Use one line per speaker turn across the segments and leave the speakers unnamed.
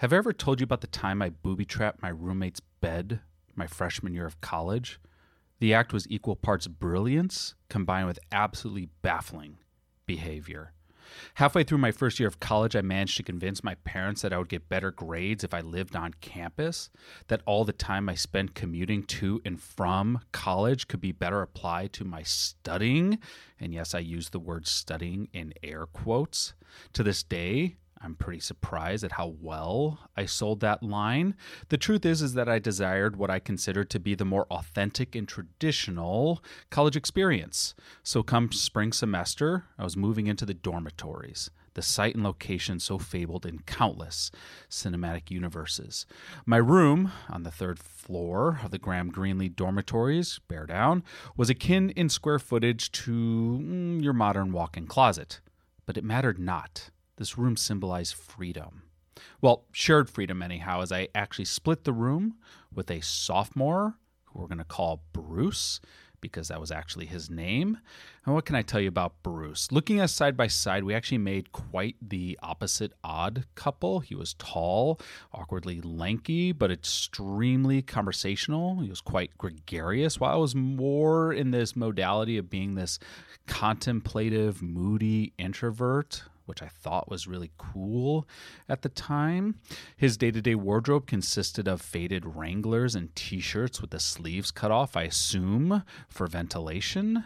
Have I ever told you about the time I booby trapped my roommate's bed my freshman year of college? The act was equal parts brilliance combined with absolutely baffling behavior. Halfway through my first year of college, I managed to convince my parents that I would get better grades if I lived on campus, that all the time I spent commuting to and from college could be better applied to my studying. And yes, I use the word studying in air quotes. To this day, I'm pretty surprised at how well I sold that line. The truth is is that I desired what I considered to be the more authentic and traditional college experience. So come spring semester, I was moving into the dormitories, the site and location so fabled in countless cinematic universes. My room on the third floor of the Graham Greenlee dormitories, bear down, was akin in square footage to mm, your modern walk-in closet, but it mattered not this room symbolized freedom. Well, shared freedom, anyhow, as I actually split the room with a sophomore who we're going to call Bruce because that was actually his name. And what can I tell you about Bruce? Looking us side by side, we actually made quite the opposite odd couple. He was tall, awkwardly lanky, but extremely conversational. He was quite gregarious, while I was more in this modality of being this contemplative, moody introvert which I thought was really cool at the time. His day to day wardrobe consisted of faded Wranglers and t shirts with the sleeves cut off, I assume, for ventilation.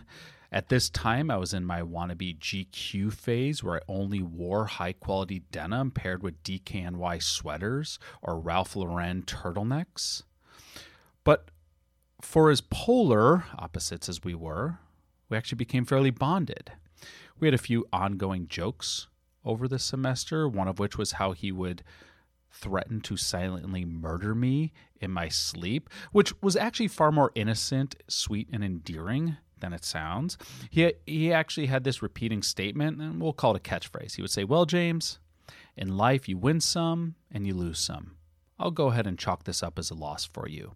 At this time, I was in my wannabe GQ phase where I only wore high quality denim paired with DKNY sweaters or Ralph Lauren turtlenecks. But for as polar opposites as we were, we actually became fairly bonded. We had a few ongoing jokes over the semester, one of which was how he would threaten to silently murder me in my sleep, which was actually far more innocent, sweet, and endearing than it sounds. He he actually had this repeating statement, and we'll call it a catchphrase. He would say, "Well, James, in life you win some and you lose some. I'll go ahead and chalk this up as a loss for you."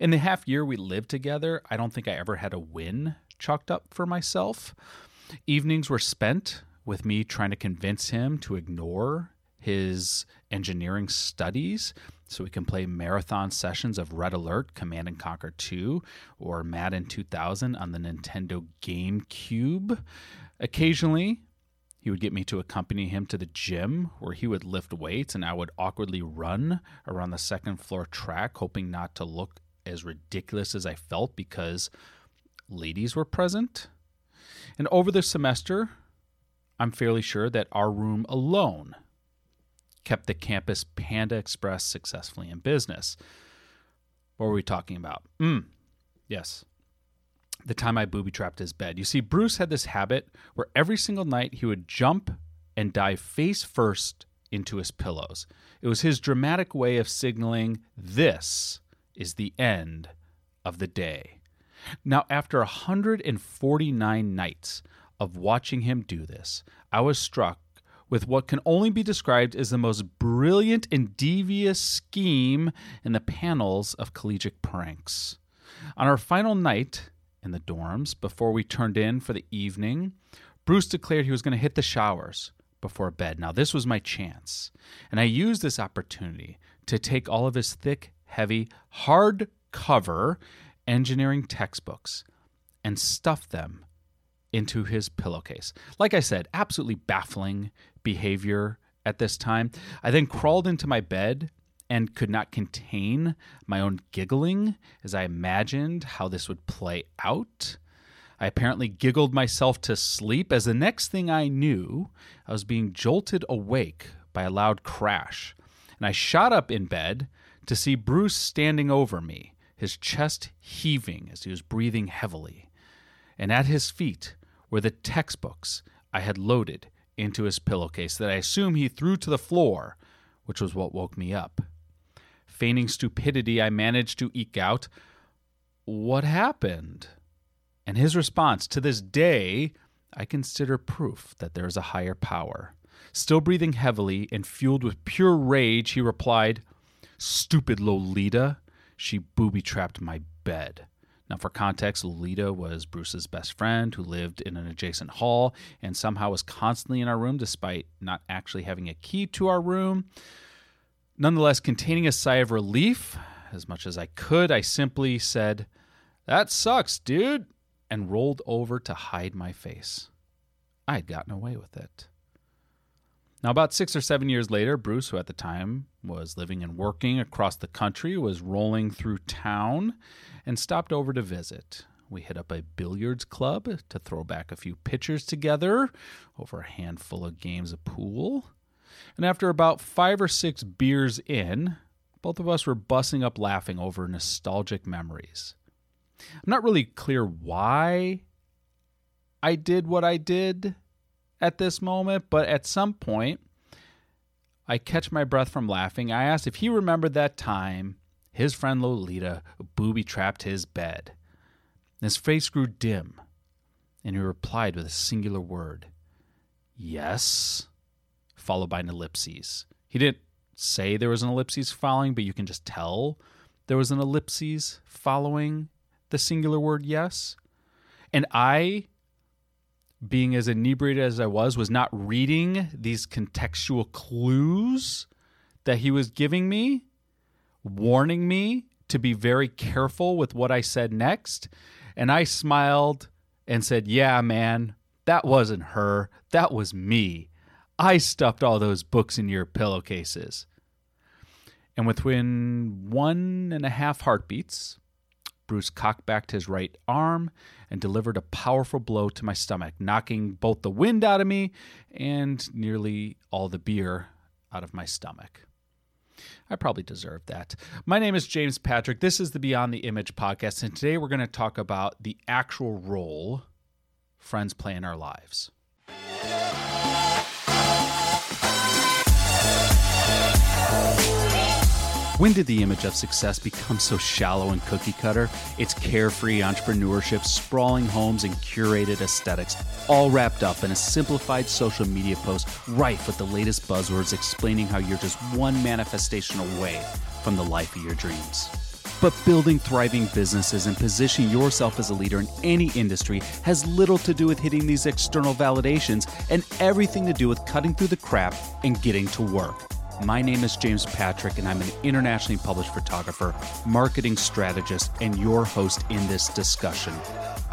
In the half year we lived together, I don't think I ever had a win chalked up for myself. Evenings were spent with me trying to convince him to ignore his engineering studies so we can play marathon sessions of Red Alert, Command and Conquer 2, or Madden 2000 on the Nintendo GameCube. Occasionally, he would get me to accompany him to the gym where he would lift weights and I would awkwardly run around the second floor track, hoping not to look as ridiculous as I felt because ladies were present. And over the semester, I'm fairly sure that our room alone kept the campus Panda Express successfully in business. What were we talking about? Mm, yes. The time I booby trapped his bed. You see, Bruce had this habit where every single night he would jump and dive face first into his pillows. It was his dramatic way of signaling this is the end of the day. Now, after 149 nights of watching him do this, I was struck with what can only be described as the most brilliant and devious scheme in the panels of collegiate pranks. On our final night in the dorms, before we turned in for the evening, Bruce declared he was going to hit the showers before bed. Now, this was my chance, and I used this opportunity to take all of his thick, heavy, hardcover engineering textbooks and stuff them into his pillowcase. Like I said, absolutely baffling behavior at this time. I then crawled into my bed and could not contain my own giggling as I imagined how this would play out. I apparently giggled myself to sleep as the next thing I knew, I was being jolted awake by a loud crash. And I shot up in bed to see Bruce standing over me, his chest heaving as he was breathing heavily. And at his feet were the textbooks I had loaded into his pillowcase that I assume he threw to the floor, which was what woke me up. Feigning stupidity, I managed to eke out, What happened? And his response, to this day, I consider proof that there is a higher power. Still breathing heavily and fueled with pure rage, he replied, Stupid Lolita, she booby trapped my bed. Now, for context, Lolita was Bruce's best friend who lived in an adjacent hall and somehow was constantly in our room despite not actually having a key to our room. Nonetheless, containing a sigh of relief as much as I could, I simply said, That sucks, dude, and rolled over to hide my face. I had gotten away with it. Now, about six or seven years later, Bruce, who at the time was living and working across the country, was rolling through town and stopped over to visit. We hit up a billiards club to throw back a few pitchers together over a handful of games of pool. And after about five or six beers in, both of us were bussing up laughing over nostalgic memories. I'm not really clear why I did what I did at this moment, but at some point, I catch my breath from laughing. I asked if he remembered that time his friend Lolita booby trapped his bed. His face grew dim, and he replied with a singular word Yes, followed by an ellipses. He didn't say there was an ellipses following, but you can just tell there was an ellipses following the singular word yes. And I being as inebriated as I was, was not reading these contextual clues that he was giving me, warning me to be very careful with what I said next. And I smiled and said, Yeah, man, that wasn't her. That was me. I stuffed all those books in your pillowcases. And within one and a half heartbeats, Bruce cocked back his right arm and delivered a powerful blow to my stomach, knocking both the wind out of me and nearly all the beer out of my stomach. I probably deserved that. My name is James Patrick. This is the Beyond the Image podcast, and today we're going to talk about the actual role friends play in our lives. When did the image of success become so shallow and cookie cutter? It's carefree entrepreneurship, sprawling homes, and curated aesthetics, all wrapped up in a simplified social media post rife with the latest buzzwords explaining how you're just one manifestation away from the life of your dreams. But building thriving businesses and positioning yourself as a leader in any industry has little to do with hitting these external validations and everything to do with cutting through the crap and getting to work. My name is James Patrick, and I'm an internationally published photographer, marketing strategist, and your host in this discussion.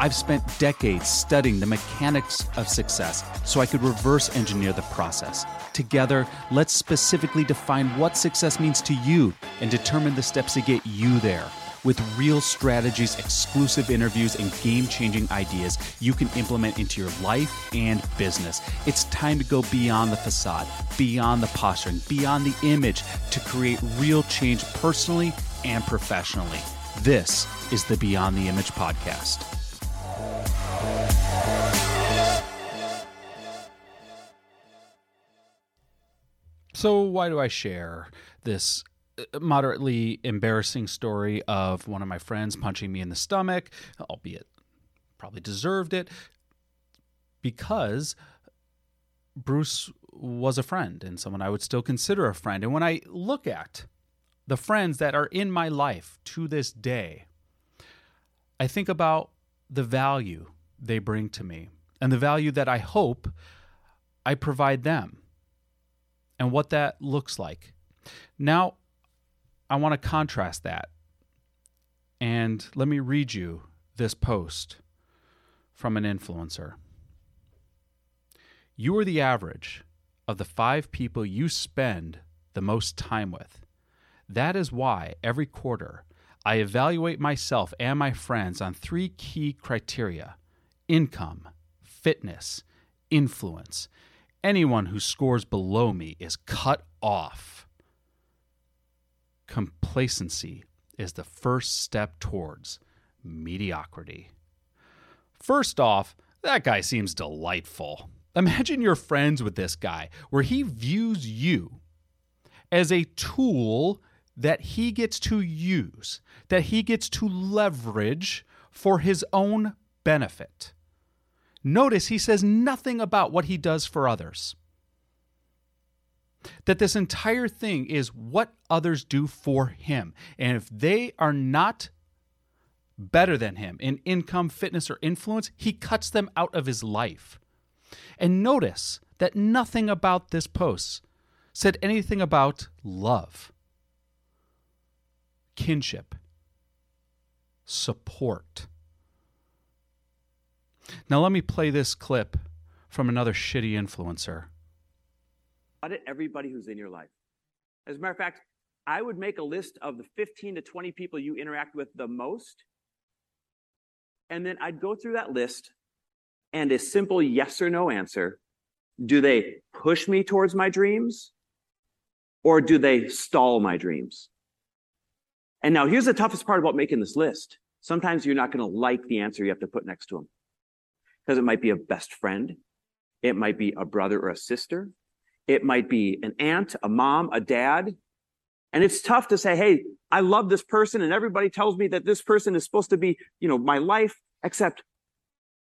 I've spent decades studying the mechanics of success so I could reverse engineer the process. Together, let's specifically define what success means to you and determine the steps to get you there with real strategies, exclusive interviews, and game changing ideas you can implement into your life and business. It's time to go beyond the facade, beyond the posturing, beyond the image to create real change personally and professionally. This is the Beyond the Image podcast. So, why do I share this moderately embarrassing story of one of my friends punching me in the stomach, albeit probably deserved it, because Bruce was a friend and someone I would still consider a friend. And when I look at the friends that are in my life to this day, I think about the value they bring to me and the value that I hope I provide them and what that looks like. Now, I want to contrast that. And let me read you this post from an influencer. You are the average of the five people you spend the most time with. That is why every quarter I evaluate myself and my friends on three key criteria income, fitness, influence. Anyone who scores below me is cut off. Complacency is the first step towards mediocrity. First off, that guy seems delightful. Imagine you're friends with this guy where he views you as a tool that he gets to use, that he gets to leverage for his own benefit. Notice he says nothing about what he does for others. That this entire thing is what others do for him. And if they are not better than him in income, fitness, or influence, he cuts them out of his life. And notice that nothing about this post said anything about love, kinship, support. Now, let me play this clip from another shitty influencer.
Audit everybody who's in your life. As a matter of fact, I would make a list of the 15 to 20 people you interact with the most. And then I'd go through that list and a simple yes or no answer. Do they push me towards my dreams or do they stall my dreams? And now here's the toughest part about making this list. Sometimes you're not going to like the answer you have to put next to them because it might be a best friend. It might be a brother or a sister. It might be an aunt, a mom, a dad. And it's tough to say, Hey, I love this person and everybody tells me that this person is supposed to be, you know, my life, except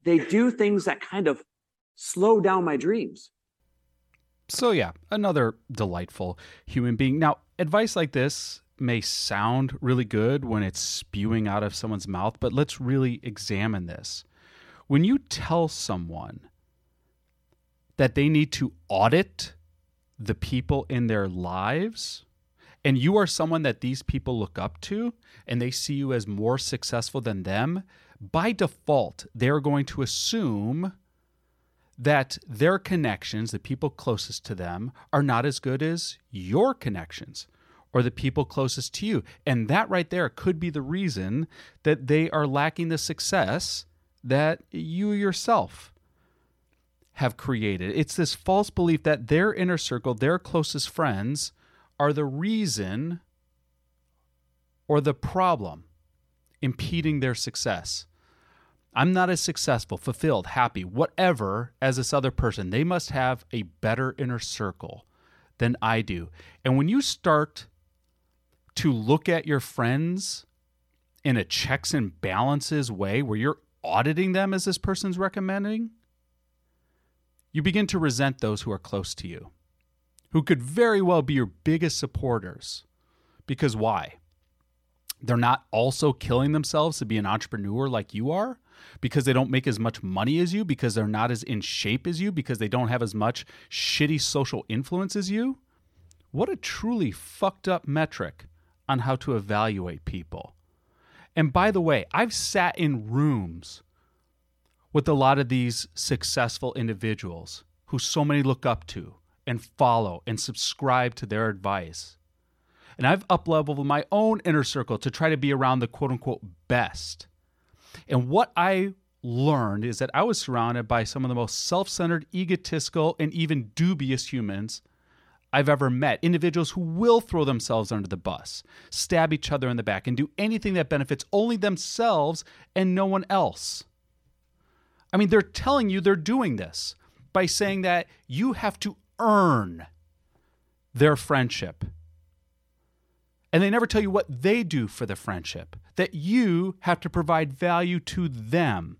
they do things that kind of slow down my dreams.
So, yeah, another delightful human being. Now, advice like this may sound really good when it's spewing out of someone's mouth, but let's really examine this. When you tell someone that they need to audit the people in their lives, and you are someone that these people look up to, and they see you as more successful than them, by default, they're going to assume that their connections, the people closest to them, are not as good as your connections or the people closest to you. And that right there could be the reason that they are lacking the success that you yourself have created. It's this false belief that their inner circle, their closest friends, are the reason or the problem impeding their success. I'm not as successful, fulfilled, happy, whatever as this other person. They must have a better inner circle than I do. And when you start to look at your friends in a checks and balances way where you're auditing them as this person's recommending, you begin to resent those who are close to you, who could very well be your biggest supporters. Because why? They're not also killing themselves to be an entrepreneur like you are because they don't make as much money as you, because they're not as in shape as you, because they don't have as much shitty social influence as you. What a truly fucked up metric on how to evaluate people. And by the way, I've sat in rooms with a lot of these successful individuals who so many look up to and follow and subscribe to their advice. And I've upleveled my own inner circle to try to be around the quote unquote best. And what I learned is that I was surrounded by some of the most self centered, egotistical, and even dubious humans I've ever met. Individuals who will throw themselves under the bus, stab each other in the back, and do anything that benefits only themselves and no one else. I mean, they're telling you they're doing this by saying that you have to earn their friendship. And they never tell you what they do for the friendship, that you have to provide value to them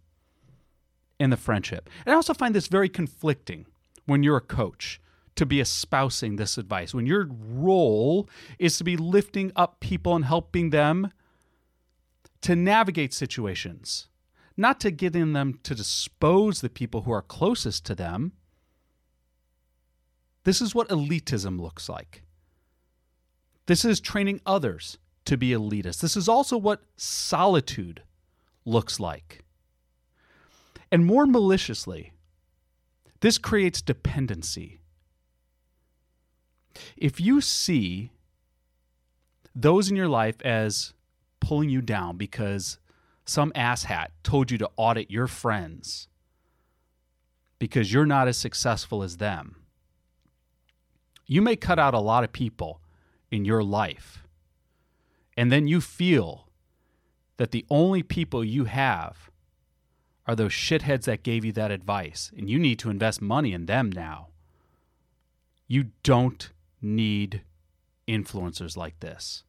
in the friendship. And I also find this very conflicting when you're a coach to be espousing this advice, when your role is to be lifting up people and helping them to navigate situations, not to getting them to dispose the people who are closest to them. This is what elitism looks like. This is training others to be elitist. This is also what solitude looks like. And more maliciously, this creates dependency If you see those in your life as pulling you down because some asshat told you to audit your friends because you're not as successful as them, you may cut out a lot of people in your life. And then you feel that the only people you have are those shitheads that gave you that advice, and you need to invest money in them now. You don't need influencers like this.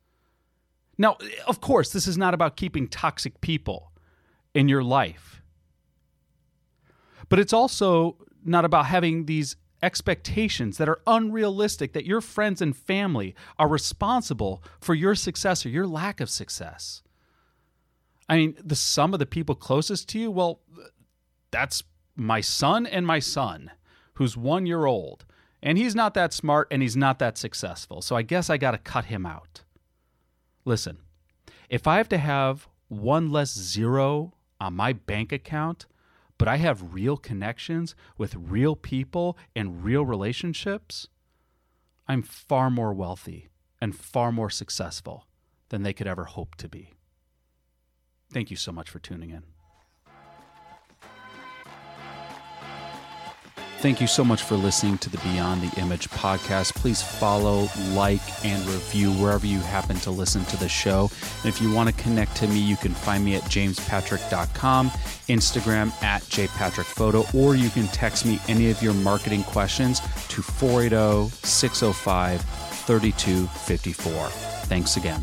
Now, of course, this is not about keeping toxic people in your life, but it's also not about having these expectations that are unrealistic that your friends and family are responsible for your success or your lack of success. I mean, the sum of the people closest to you, well, that's my son and my son, who's one year old. And he's not that smart and he's not that successful. So I guess I got to cut him out. Listen, if I have to have one less zero on my bank account, but I have real connections with real people and real relationships, I'm far more wealthy and far more successful than they could ever hope to be. Thank you so much for tuning in. Thank you so much for listening to the Beyond the Image podcast. Please follow, like, and review wherever you happen to listen to the show. And if you want to connect to me, you can find me at jamespatrick.com, Instagram at jpatrickphoto, or you can text me any of your marketing questions to 480 605 3254. Thanks again.